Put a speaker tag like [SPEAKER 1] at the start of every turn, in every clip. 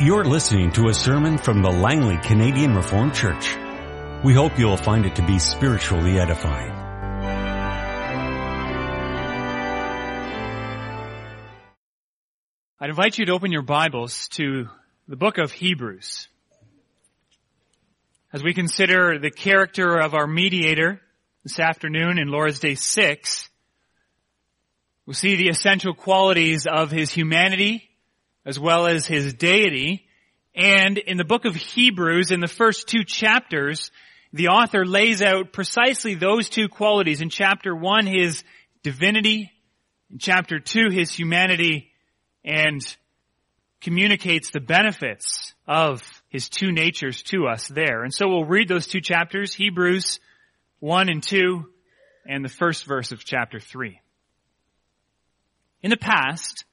[SPEAKER 1] You're listening to a sermon from the Langley Canadian Reformed Church. We hope you'll find it to be spiritually edifying.
[SPEAKER 2] I'd invite you to open your Bibles to the book of Hebrews. As we consider the character of our mediator this afternoon in Lord's Day 6, we'll see the essential qualities of his humanity as well as his deity. And in the book of Hebrews, in the first two chapters, the author lays out precisely those two qualities. In chapter one, his divinity. In chapter two, his humanity and communicates the benefits of his two natures to us there. And so we'll read those two chapters, Hebrews 1 and 2, and the first verse of chapter 3. In the past,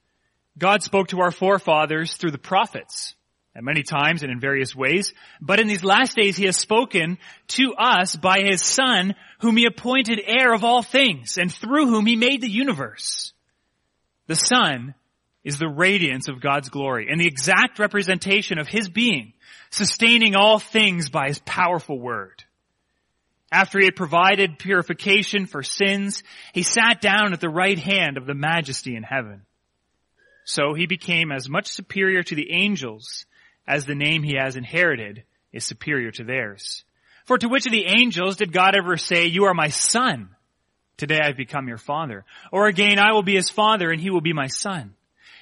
[SPEAKER 2] God spoke to our forefathers through the prophets at many times and in various ways, but in these last days he has spoken to us by his son whom he appointed heir of all things and through whom he made the universe. The son is the radiance of God's glory and the exact representation of his being, sustaining all things by his powerful word. After he had provided purification for sins, he sat down at the right hand of the majesty in heaven. So he became as much superior to the angels as the name he has inherited is superior to theirs. For to which of the angels did God ever say, you are my son? Today I've become your father. Or again, I will be his father and he will be my son.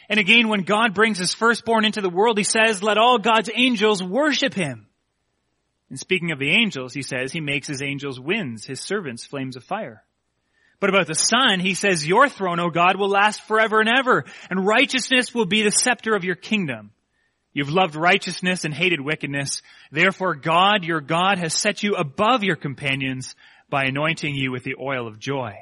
[SPEAKER 2] And again, when God brings his firstborn into the world, he says, let all God's angels worship him. And speaking of the angels, he says, he makes his angels winds, his servants flames of fire. But about the Son, he says, your throne, O God, will last forever and ever, and righteousness will be the scepter of your kingdom. You've loved righteousness and hated wickedness. Therefore God, your God, has set you above your companions by anointing you with the oil of joy.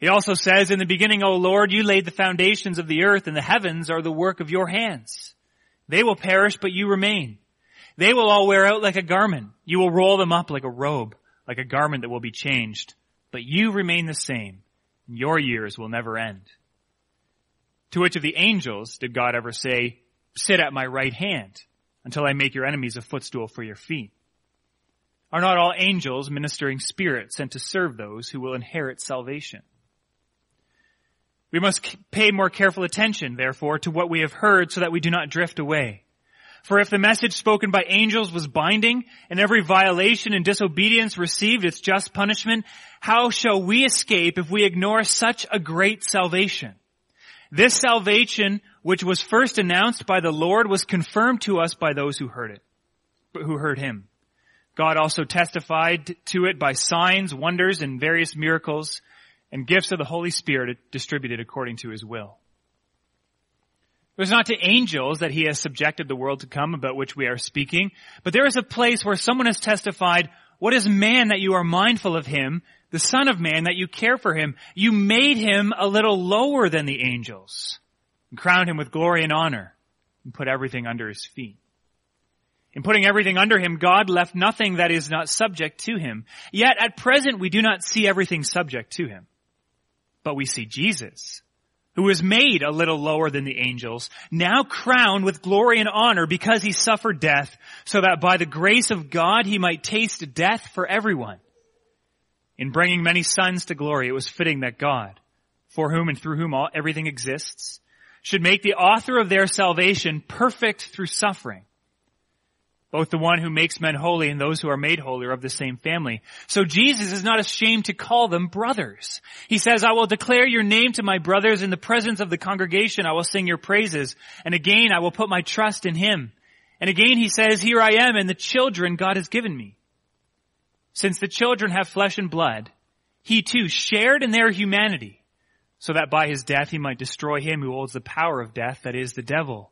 [SPEAKER 2] He also says, in the beginning, O Lord, you laid the foundations of the earth and the heavens are the work of your hands. They will perish, but you remain. They will all wear out like a garment. You will roll them up like a robe, like a garment that will be changed but you remain the same, and your years will never end. To which of the angels did God ever say, sit at my right hand until I make your enemies a footstool for your feet? Are not all angels ministering spirits sent to serve those who will inherit salvation? We must pay more careful attention, therefore, to what we have heard so that we do not drift away. For if the message spoken by angels was binding, and every violation and disobedience received its just punishment, how shall we escape if we ignore such a great salvation? This salvation, which was first announced by the Lord, was confirmed to us by those who heard it, who heard him. God also testified to it by signs, wonders, and various miracles, and gifts of the Holy Spirit distributed according to his will. It was not to angels that he has subjected the world to come about which we are speaking, but there is a place where someone has testified, what is man that you are mindful of him, the son of man that you care for him? You made him a little lower than the angels and crowned him with glory and honor and put everything under his feet. In putting everything under him, God left nothing that is not subject to him. Yet at present we do not see everything subject to him. But we see Jesus who was made a little lower than the angels, now crowned with glory and honor because he suffered death, so that by the grace of God he might taste death for everyone. In bringing many sons to glory, it was fitting that God, for whom and through whom all, everything exists, should make the author of their salvation perfect through suffering. Both the one who makes men holy and those who are made holy are of the same family. So Jesus is not ashamed to call them brothers. He says, I will declare your name to my brothers in the presence of the congregation. I will sing your praises. And again, I will put my trust in him. And again, he says, here I am and the children God has given me. Since the children have flesh and blood, he too shared in their humanity so that by his death he might destroy him who holds the power of death, that is the devil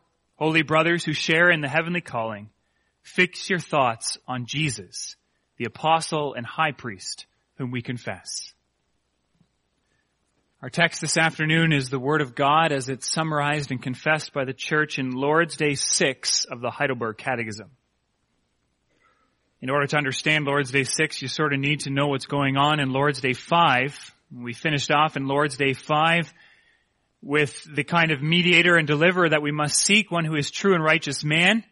[SPEAKER 2] Holy brothers who share in the heavenly calling, fix your thoughts on Jesus, the apostle and high priest whom we confess. Our text this afternoon is the Word of God as it's summarized and confessed by the church in Lord's Day 6 of the Heidelberg Catechism. In order to understand Lord's Day 6, you sort of need to know what's going on in Lord's Day 5. We finished off in Lord's Day 5 with the kind of mediator and deliverer that we must seek, one who is true and righteous man,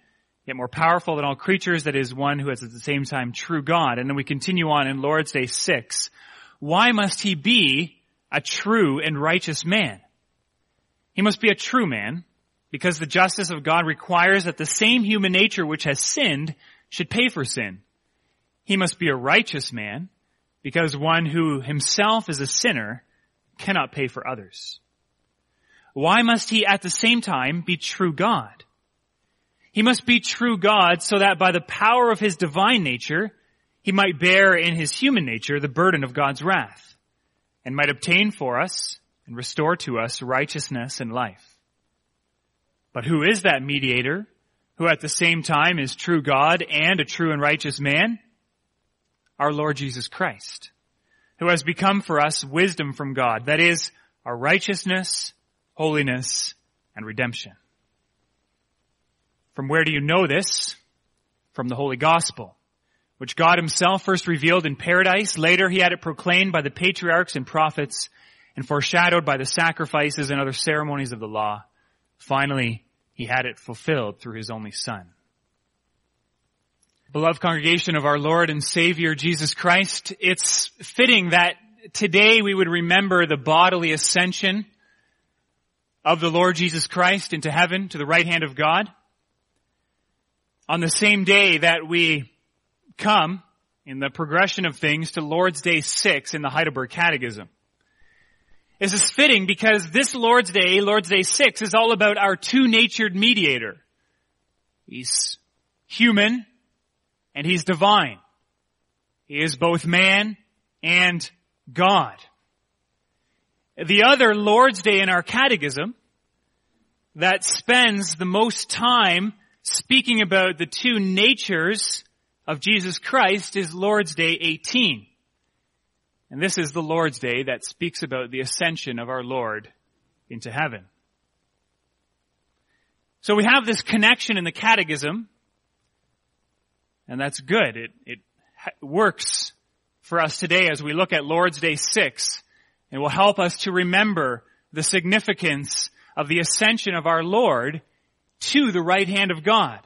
[SPEAKER 2] yet more powerful than all creatures, that is one who is at the same time true God. And then we continue on in Lord's Day 6. Why must he be a true and righteous man. He must be a true man because the justice of God requires that the same human nature which has sinned should pay for sin. He must be a righteous man because one who himself is a sinner cannot pay for others. Why must he at the same time be true God? He must be true God so that by the power of his divine nature, he might bear in his human nature the burden of God's wrath and might obtain for us and restore to us righteousness and life. But who is that mediator who at the same time is true God and a true and righteous man? Our Lord Jesus Christ, who has become for us wisdom from God, that is, our righteousness, holiness, and redemption. From where do you know this? From the Holy Gospel which God himself first revealed in paradise. Later he had it proclaimed by the patriarchs and prophets and foreshadowed by the sacrifices and other ceremonies of the law. Finally, he had it fulfilled through his only son. Beloved congregation of our Lord and Savior Jesus Christ, it's fitting that today we would remember the bodily ascension of the Lord Jesus Christ into heaven to the right hand of God. On the same day that we come in the progression of things to Lord's Day 6 in the Heidelberg Catechism. This is fitting because this Lord's Day, Lord's Day 6, is all about our two-natured mediator. He's human and he's divine. He is both man and God. The other Lord's Day in our catechism that spends the most time speaking about the two natures of Jesus Christ is Lord's Day 18. And this is the Lord's Day that speaks about the ascension of our Lord into heaven. So we have this connection in the catechism, and that's good. It, it works for us today as we look at Lord's Day 6, and will help us to remember the significance of the ascension of our Lord to the right hand of God.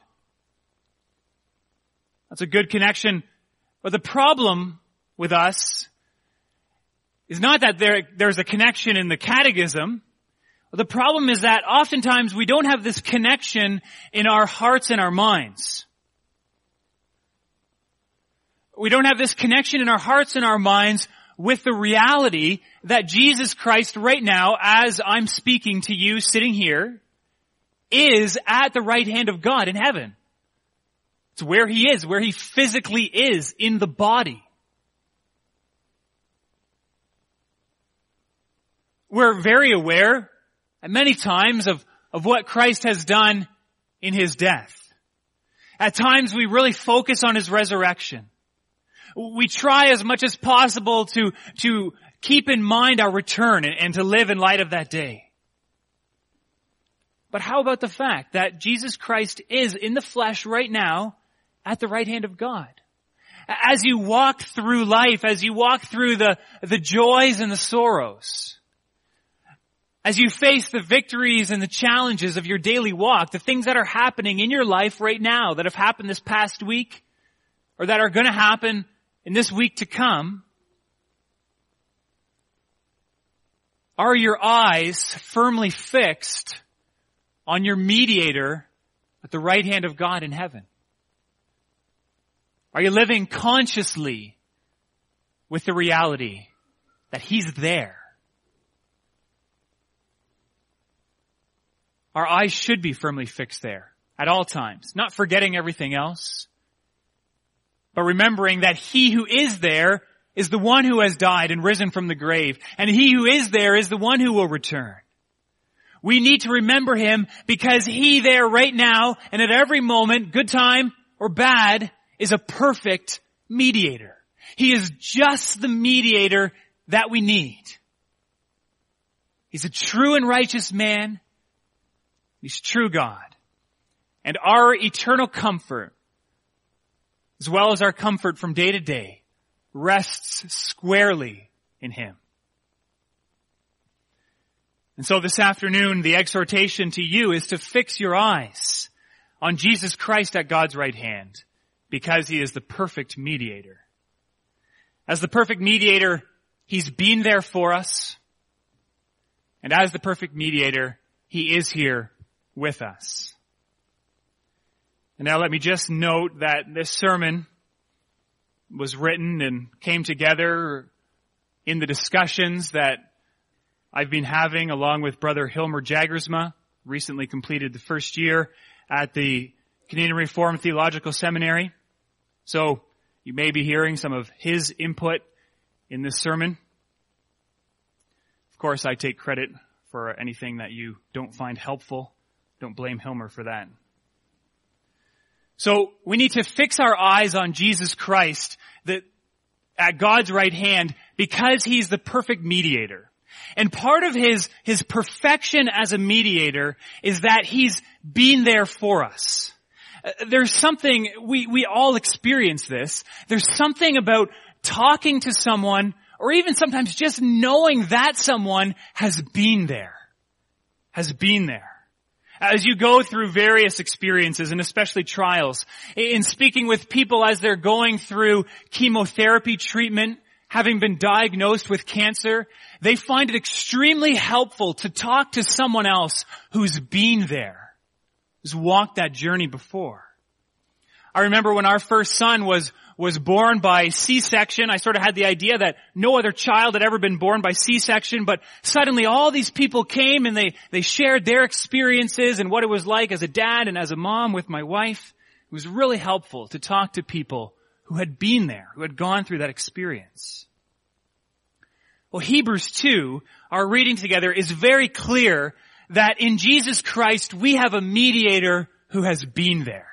[SPEAKER 2] That's a good connection. But the problem with us is not that there, there's a connection in the catechism. The problem is that oftentimes we don't have this connection in our hearts and our minds. We don't have this connection in our hearts and our minds with the reality that Jesus Christ right now, as I'm speaking to you sitting here, is at the right hand of God in heaven. It's where he is, where he physically is in the body. We're very aware at many times of, of what Christ has done in his death. At times we really focus on his resurrection. We try as much as possible to, to keep in mind our return and, and to live in light of that day. But how about the fact that Jesus Christ is in the flesh right now at the right hand of God. As you walk through life, as you walk through the, the joys and the sorrows, as you face the victories and the challenges of your daily walk, the things that are happening in your life right now that have happened this past week or that are going to happen in this week to come, are your eyes firmly fixed on your mediator at the right hand of God in heaven? Are you living consciously with the reality that He's there? Our eyes should be firmly fixed there at all times, not forgetting everything else, but remembering that He who is there is the one who has died and risen from the grave, and He who is there is the one who will return. We need to remember Him because He there right now and at every moment, good time, or bad is a perfect mediator. He is just the mediator that we need. He's a true and righteous man. He's true God. And our eternal comfort, as well as our comfort from day to day, rests squarely in Him. And so this afternoon, the exhortation to you is to fix your eyes on Jesus Christ at God's right hand, because He is the perfect mediator. As the perfect mediator, He's been there for us. And as the perfect mediator, He is here with us. And now let me just note that this sermon was written and came together in the discussions that I've been having along with Brother Hilmer Jagersma, recently completed the first year at the Canadian Reformed Theological Seminary. So you may be hearing some of his input in this sermon. Of course, I take credit for anything that you don't find helpful. Don't blame Hilmer for that. So we need to fix our eyes on Jesus Christ that at God's right hand because he's the perfect mediator. And part of his, his perfection as a mediator is that he's been there for us. Uh, there's something, we, we all experience this. There's something about talking to someone or even sometimes just knowing that someone has been there. Has been there. As you go through various experiences and especially trials, in speaking with people as they're going through chemotherapy treatment, having been diagnosed with cancer, they find it extremely helpful to talk to someone else who's been there, who's walked that journey before. I remember when our first son was was born by C-section. I sort of had the idea that no other child had ever been born by C-section, but suddenly all these people came and they, they shared their experiences and what it was like as a dad and as a mom with my wife. It was really helpful to talk to people who had been there, who had gone through that experience. Well, Hebrews 2, our reading together, is very clear that in Jesus Christ we have a mediator who has been there.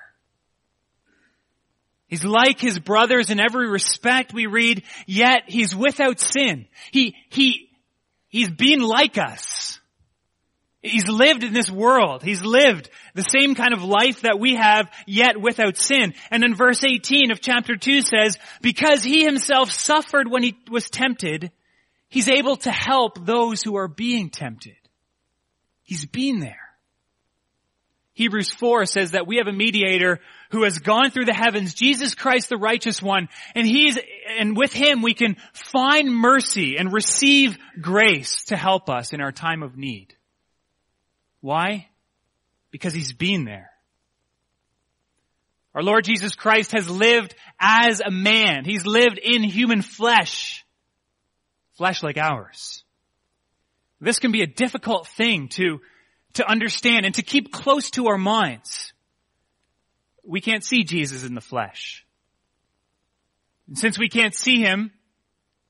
[SPEAKER 2] He's like his brothers in every respect we read, yet he's without sin. He, he, he's been like us. He's lived in this world. He's lived the same kind of life that we have, yet without sin. And in verse 18 of chapter 2 says, because he himself suffered when he was tempted, he's able to help those who are being tempted. He's been there. Hebrews 4 says that we have a mediator who has gone through the heavens, Jesus Christ the righteous one, and he's, and with him we can find mercy and receive grace to help us in our time of need. Why? Because he's been there. Our Lord Jesus Christ has lived as a man. He's lived in human flesh. Flesh like ours. This can be a difficult thing to, to understand and to keep close to our minds. We can't see Jesus in the flesh. And since we can't see him,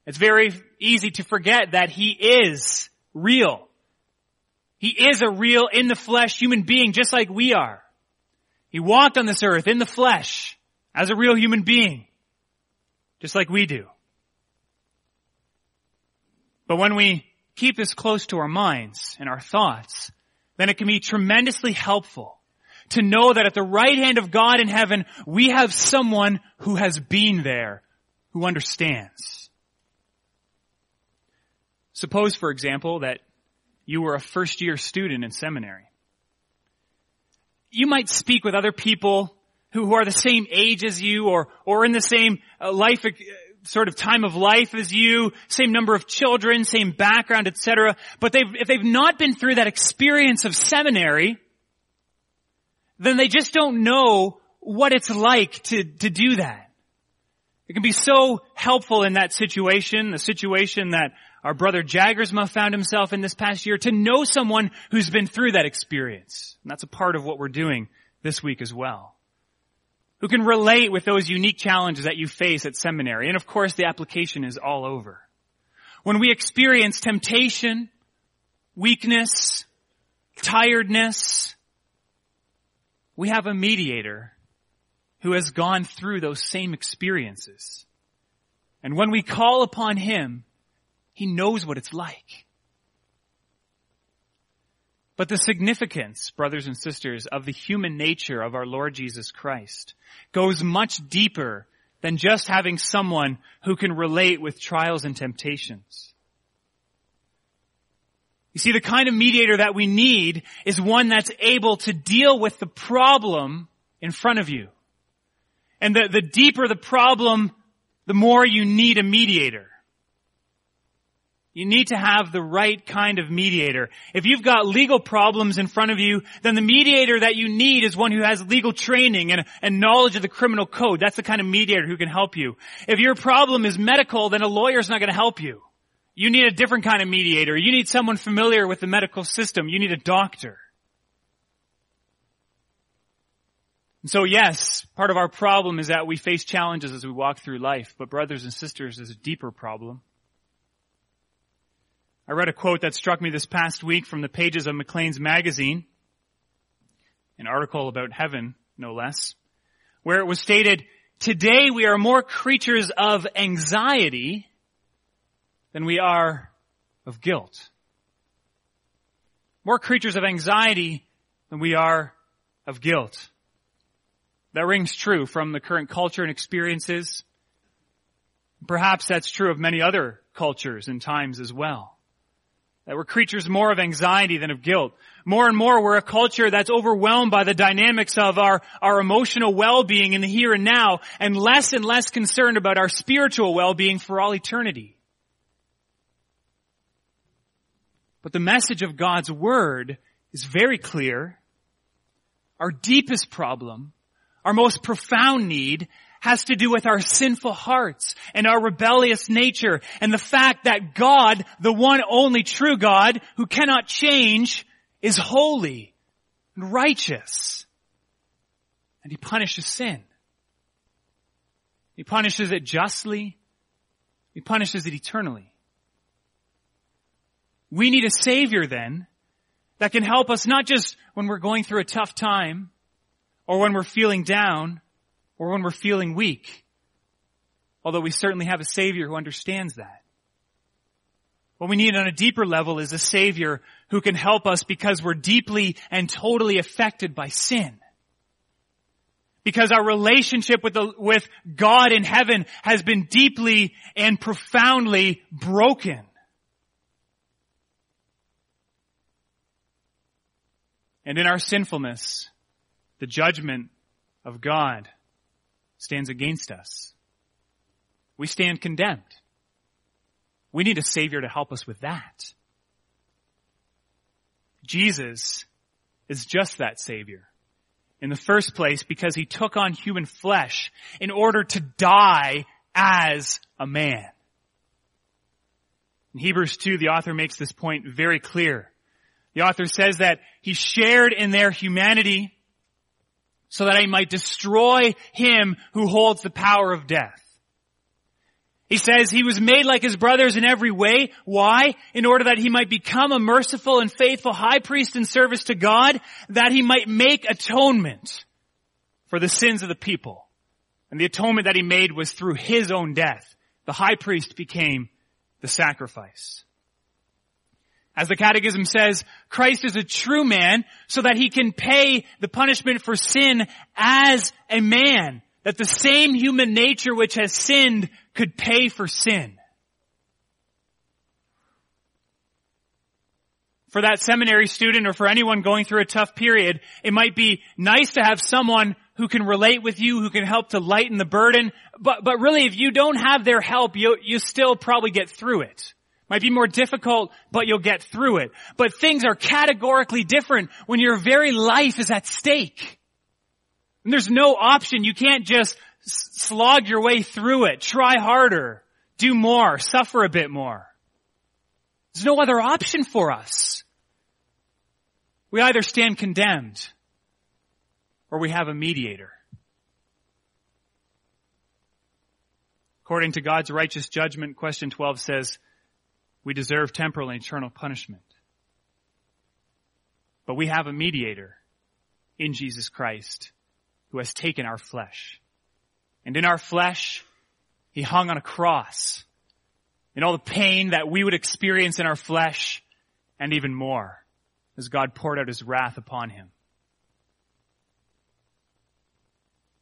[SPEAKER 2] it's very easy to forget that he is real. He is a real, in the flesh human being just like we are. He walked on this earth in the flesh as a real human being, just like we do. But when we keep this close to our minds and our thoughts, then it can be tremendously helpful to know that at the right hand of God in heaven, we have someone who has been there, who understands. Suppose, for example, that you were a first year student in seminary. You might speak with other people who, who are the same age as you or, or in the same uh, life, uh, sort of time of life as you, same number of children, same background, etc. But they've, if they've not been through that experience of seminary, then they just don't know what it's like to, to do that. It can be so helpful in that situation, the situation that our brother Jagersma found himself in this past year, to know someone who's been through that experience. And that's a part of what we're doing this week as well. Who can relate with those unique challenges that you face at seminary. And of course the application is all over. When we experience temptation, weakness, tiredness, we have a mediator who has gone through those same experiences. And when we call upon Him, He knows what it's like. But the significance, brothers and sisters, of the human nature of our Lord Jesus Christ goes much deeper than just having someone who can relate with trials and temptations. You see, the kind of mediator that we need is one that's able to deal with the problem in front of you. And the, the deeper the problem, the more you need a mediator. You need to have the right kind of mediator. If you've got legal problems in front of you, then the mediator that you need is one who has legal training and, and knowledge of the criminal code. That's the kind of mediator who can help you. If your problem is medical, then a lawyer's not going to help you. You need a different kind of mediator. You need someone familiar with the medical system. You need a doctor. And so yes, part of our problem is that we face challenges as we walk through life, but brothers and sisters, there's a deeper problem. I read a quote that struck me this past week from the pages of Maclean's magazine, an article about heaven, no less, where it was stated, today we are more creatures of anxiety than we are of guilt. More creatures of anxiety than we are of guilt. That rings true from the current culture and experiences. Perhaps that's true of many other cultures and times as well. That we're creatures more of anxiety than of guilt. More and more we're a culture that's overwhelmed by the dynamics of our, our emotional well-being in the here and now and less and less concerned about our spiritual well-being for all eternity. But the message of God's Word is very clear. Our deepest problem our most profound need has to do with our sinful hearts and our rebellious nature and the fact that God, the one only true God who cannot change, is holy and righteous. And He punishes sin. He punishes it justly. He punishes it eternally. We need a Savior then that can help us not just when we're going through a tough time, or when we're feeling down, or when we're feeling weak. Although we certainly have a Savior who understands that. What we need on a deeper level is a Savior who can help us because we're deeply and totally affected by sin. Because our relationship with, the, with God in heaven has been deeply and profoundly broken. And in our sinfulness, the judgment of God stands against us. We stand condemned. We need a Savior to help us with that. Jesus is just that Savior. In the first place, because He took on human flesh in order to die as a man. In Hebrews 2, the author makes this point very clear. The author says that He shared in their humanity so that I might destroy him who holds the power of death. He says he was made like his brothers in every way. Why? In order that he might become a merciful and faithful high priest in service to God, that he might make atonement for the sins of the people. And the atonement that he made was through his own death. The high priest became the sacrifice. As the catechism says, Christ is a true man so that he can pay the punishment for sin as a man. That the same human nature which has sinned could pay for sin. For that seminary student or for anyone going through a tough period, it might be nice to have someone who can relate with you, who can help to lighten the burden. But, but really, if you don't have their help, you, you still probably get through it. Might be more difficult, but you'll get through it. But things are categorically different when your very life is at stake. And there's no option. You can't just slog your way through it. Try harder. Do more. Suffer a bit more. There's no other option for us. We either stand condemned or we have a mediator. According to God's righteous judgment, question 12 says, we deserve temporal and eternal punishment. But we have a mediator in Jesus Christ who has taken our flesh. And in our flesh, he hung on a cross. In all the pain that we would experience in our flesh, and even more, as God poured out his wrath upon him.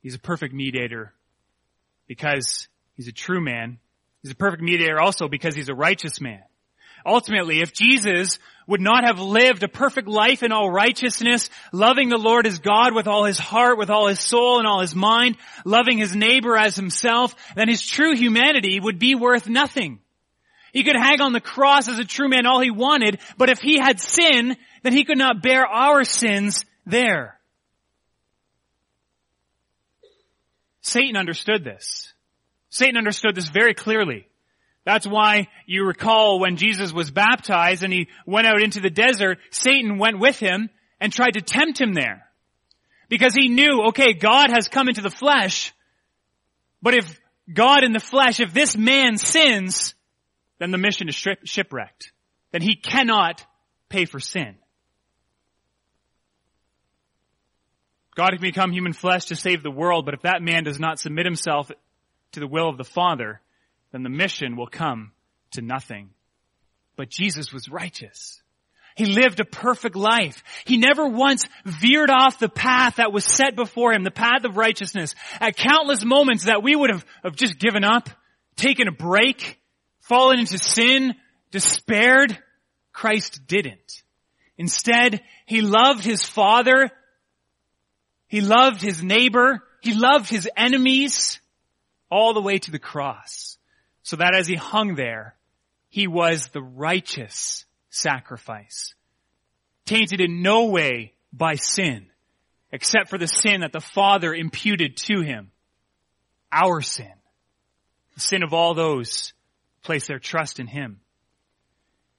[SPEAKER 2] He's a perfect mediator because he's a true man. He's a perfect mediator also because he's a righteous man. Ultimately, if Jesus would not have lived a perfect life in all righteousness, loving the Lord as God with all his heart, with all his soul and all his mind, loving his neighbor as himself, then his true humanity would be worth nothing. He could hang on the cross as a true man all he wanted, but if he had sin, then he could not bear our sins there. Satan understood this. Satan understood this very clearly. That's why you recall when Jesus was baptized and he went out into the desert, Satan went with him and tried to tempt him there. Because he knew, okay, God has come into the flesh, but if God in the flesh, if this man sins, then the mission is shipwrecked. Then he cannot pay for sin. God can become human flesh to save the world, but if that man does not submit himself to the will of the Father, then the mission will come to nothing. But Jesus was righteous. He lived a perfect life. He never once veered off the path that was set before him, the path of righteousness. At countless moments that we would have, have just given up, taken a break, fallen into sin, despaired, Christ didn't. Instead, he loved his father. He loved his neighbor. He loved his enemies all the way to the cross so that as he hung there, he was the righteous sacrifice, tainted in no way by sin, except for the sin that the Father imputed to him. Our sin. The sin of all those who place their trust in him.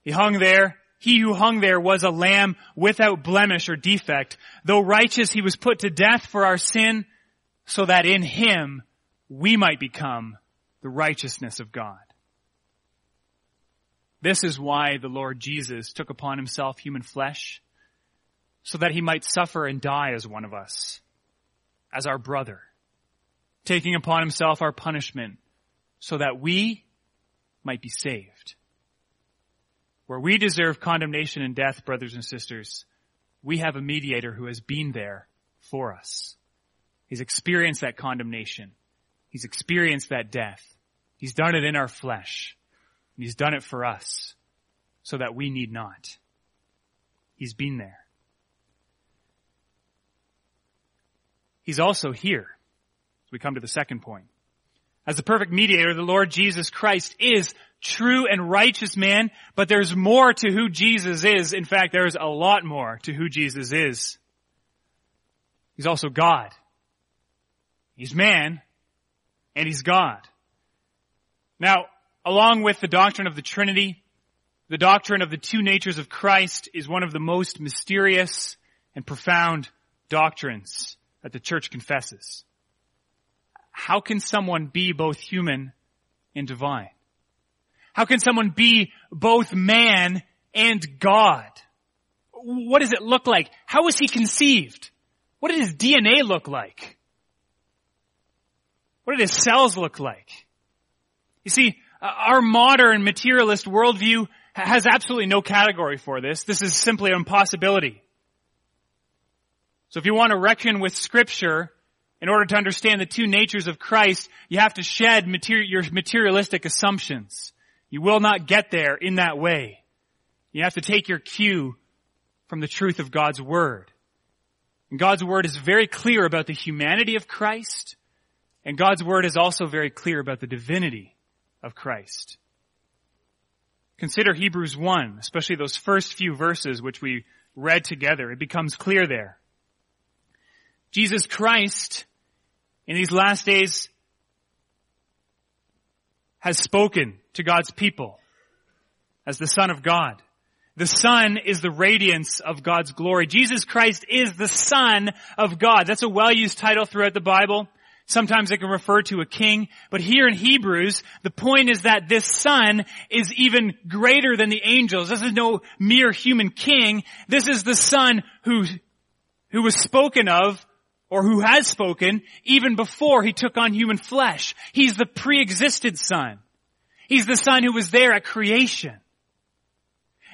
[SPEAKER 2] He hung there. He who hung there was a lamb without blemish or defect. Though righteous, he was put to death for our sin so that in him we might become the righteousness of God. This is why the Lord Jesus took upon himself human flesh, so that he might suffer and die as one of us, as our brother, taking upon himself our punishment, so that we might be saved. Where we deserve condemnation and death, brothers and sisters, we have a mediator who has been there for us. He's experienced that condemnation. He's experienced that death. He's done it in our flesh. And he's done it for us so that we need not. He's been there. He's also here. We come to the second point. As the perfect mediator, the Lord Jesus Christ is true and righteous man, but there's more to who Jesus is. In fact, there's a lot more to who Jesus is. He's also God. He's man, and he's God. Now, along with the doctrine of the Trinity, the doctrine of the two natures of Christ is one of the most mysterious and profound doctrines that the church confesses. How can someone be both human and divine? How can someone be both man and God? What does it look like? How was he conceived? What did his DNA look like? What did his cells look like? You see, uh, our modern materialist worldview has absolutely no category for this. This is simply an impossibility. So if you want to reckon with scripture, in order to understand the two natures of Christ, you have to shed materi- your materialistic assumptions. You will not get there in that way. You have to take your cue from the truth of God's Word. And God's Word is very clear about the humanity of Christ, and God's Word is also very clear about the divinity of Christ. Consider Hebrews 1, especially those first few verses which we read together. It becomes clear there. Jesus Christ, in these last days, has spoken to God's people as the Son of God. The Son is the radiance of God's glory. Jesus Christ is the Son of God. That's a well-used title throughout the Bible. Sometimes it can refer to a king, but here in Hebrews, the point is that this son is even greater than the angels. This is no mere human king. This is the son who, who was spoken of or who has spoken even before he took on human flesh. He's the pre-existed son. He's the son who was there at creation.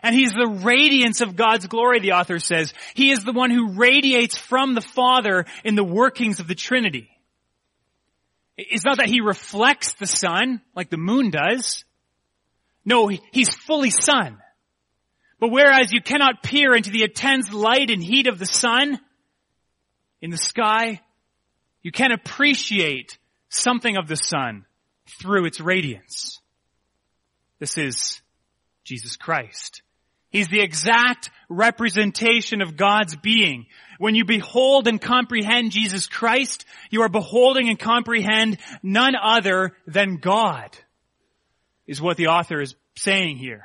[SPEAKER 2] And he's the radiance of God's glory, the author says. He is the one who radiates from the Father in the workings of the Trinity. It's not that he reflects the sun like the moon does. No, he's fully sun. But whereas you cannot peer into the intense light and heat of the sun in the sky, you can appreciate something of the sun through its radiance. This is Jesus Christ. He's the exact representation of God's being. When you behold and comprehend Jesus Christ, you are beholding and comprehend none other than God, is what the author is saying here.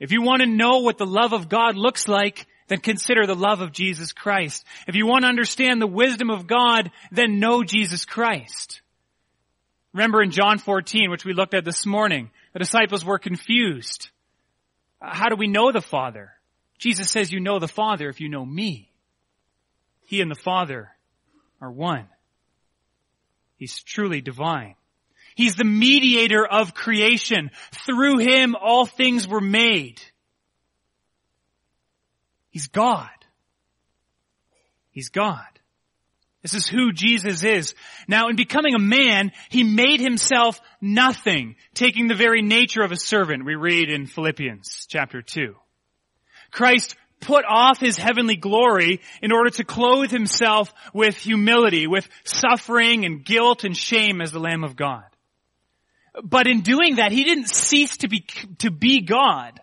[SPEAKER 2] If you want to know what the love of God looks like, then consider the love of Jesus Christ. If you want to understand the wisdom of God, then know Jesus Christ. Remember in John 14, which we looked at this morning, the disciples were confused. How do we know the Father? Jesus says you know the Father if you know me. He and the Father are one. He's truly divine. He's the mediator of creation. Through him all things were made. He's God. He's God. This is who Jesus is. Now in becoming a man, he made himself nothing, taking the very nature of a servant. We read in Philippians chapter 2. Christ put off his heavenly glory in order to clothe himself with humility, with suffering and guilt and shame as the Lamb of God. But in doing that, he didn't cease to be, to be God.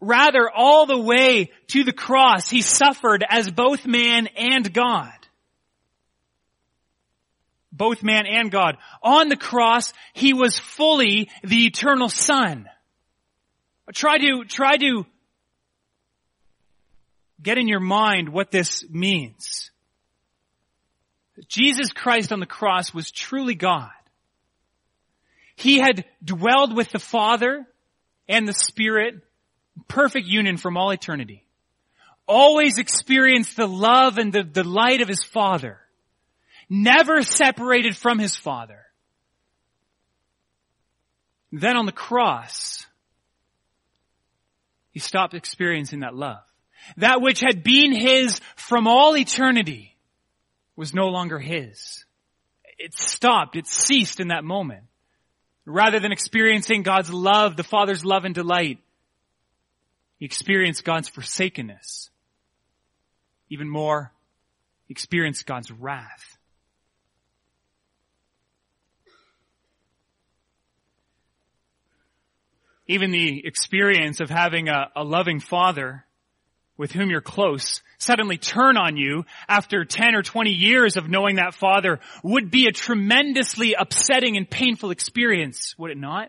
[SPEAKER 2] Rather, all the way to the cross, he suffered as both man and God. Both man and God. On the cross, he was fully the eternal son. Try to, try to get in your mind what this means. Jesus Christ on the cross was truly God. He had dwelled with the Father and the Spirit, perfect union from all eternity. Always experienced the love and the delight of his Father. Never separated from his Father. Then on the cross, he stopped experiencing that love. That which had been his from all eternity was no longer his. It stopped, it ceased in that moment. Rather than experiencing God's love, the Father's love and delight, he experienced God's forsakenness. Even more, he experienced God's wrath. Even the experience of having a, a loving father with whom you're close suddenly turn on you after 10 or 20 years of knowing that father would be a tremendously upsetting and painful experience, would it not?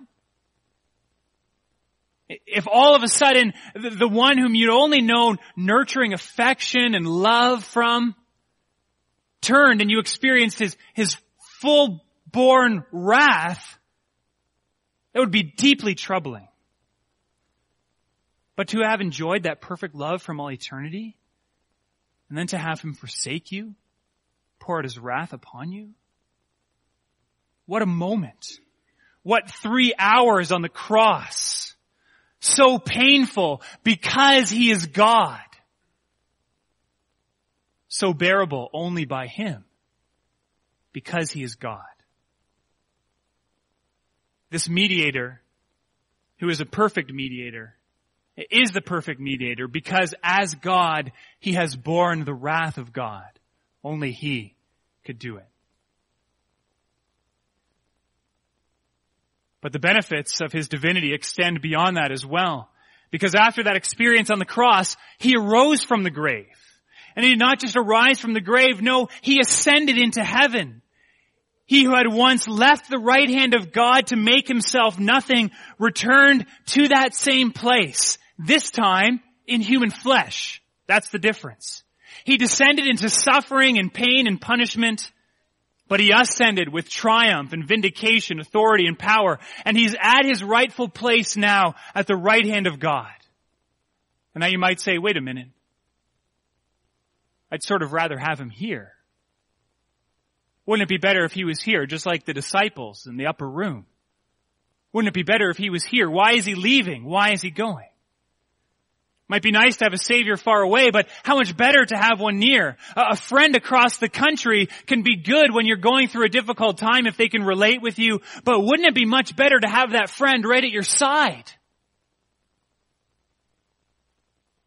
[SPEAKER 2] If all of a sudden the one whom you'd only known nurturing affection and love from turned and you experienced his, his full-born wrath, that would be deeply troubling. But to have enjoyed that perfect love from all eternity, and then to have him forsake you, pour out his wrath upon you, what a moment. What three hours on the cross. So painful because he is God. So bearable only by him because he is God. This mediator, who is a perfect mediator, is the perfect mediator because as God, he has borne the wrath of God. Only he could do it. But the benefits of his divinity extend beyond that as well. Because after that experience on the cross, he arose from the grave. And he did not just arise from the grave, no, he ascended into heaven. He who had once left the right hand of God to make himself nothing returned to that same place this time in human flesh. That's the difference. He descended into suffering and pain and punishment, but he ascended with triumph and vindication, authority and power, and he's at his rightful place now at the right hand of God. And now you might say, wait a minute. I'd sort of rather have him here. Wouldn't it be better if he was here, just like the disciples in the upper room? Wouldn't it be better if he was here? Why is he leaving? Why is he going? Might be nice to have a savior far away, but how much better to have one near? A friend across the country can be good when you're going through a difficult time if they can relate with you, but wouldn't it be much better to have that friend right at your side?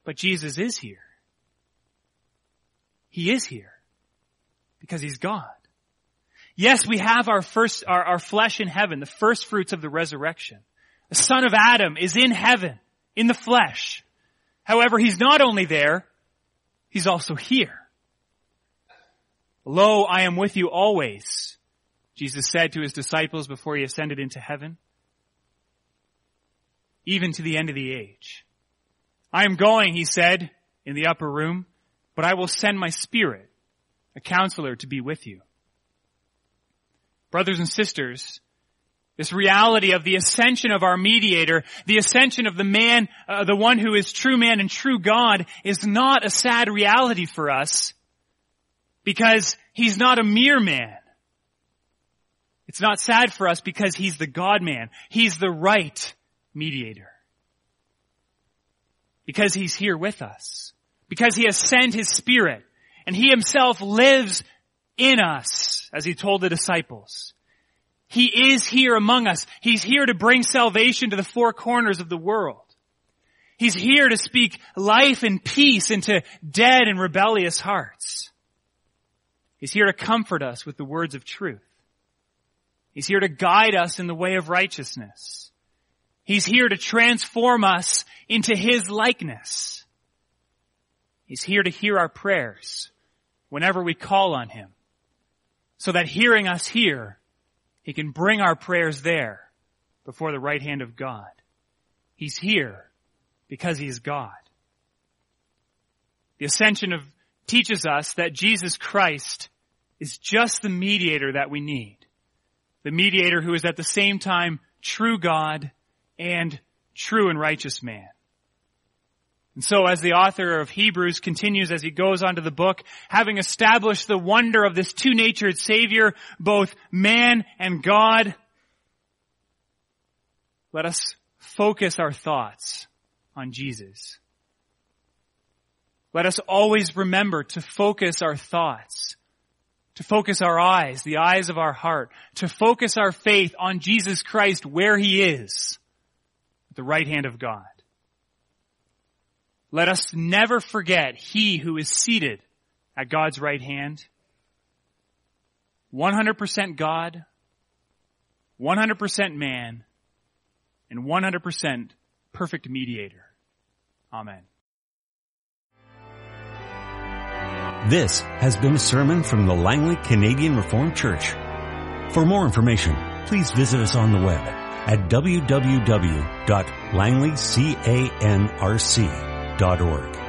[SPEAKER 2] But Jesus is here. He is here because he's God. Yes, we have our first, our, our flesh in heaven, the first fruits of the resurrection. The son of Adam is in heaven, in the flesh. However, he's not only there, he's also here. Lo, I am with you always, Jesus said to his disciples before he ascended into heaven, even to the end of the age. I am going, he said, in the upper room, but I will send my spirit, a counselor to be with you. Brothers and sisters, this reality of the ascension of our mediator, the ascension of the man, uh, the one who is true man and true God is not a sad reality for us because he's not a mere man. It's not sad for us because he's the God man. He's the right mediator. Because he's here with us. Because he has sent his spirit and he himself lives in us, as he told the disciples. He is here among us. He's here to bring salvation to the four corners of the world. He's here to speak life and peace into dead and rebellious hearts. He's here to comfort us with the words of truth. He's here to guide us in the way of righteousness. He's here to transform us into His likeness. He's here to hear our prayers whenever we call on Him so that hearing us here, He can bring our prayers there before the right hand of God. He's here because He is God. The ascension of teaches us that Jesus Christ is just the mediator that we need. The mediator who is at the same time true God and true and righteous man. And so as the author of Hebrews continues as he goes on to the book, having established the wonder of this two-natured Savior, both man and God, let us focus our thoughts on Jesus. Let us always remember to focus our thoughts, to focus our eyes, the eyes of our heart, to focus our faith on Jesus Christ where He is, at the right hand of God. Let us never forget He who is seated at God's right hand. 100% God, 100% man, and 100% perfect mediator. Amen.
[SPEAKER 1] This has been a sermon from the Langley Canadian Reformed Church. For more information, please visit us on the web at www.langleycanrc.com dot org.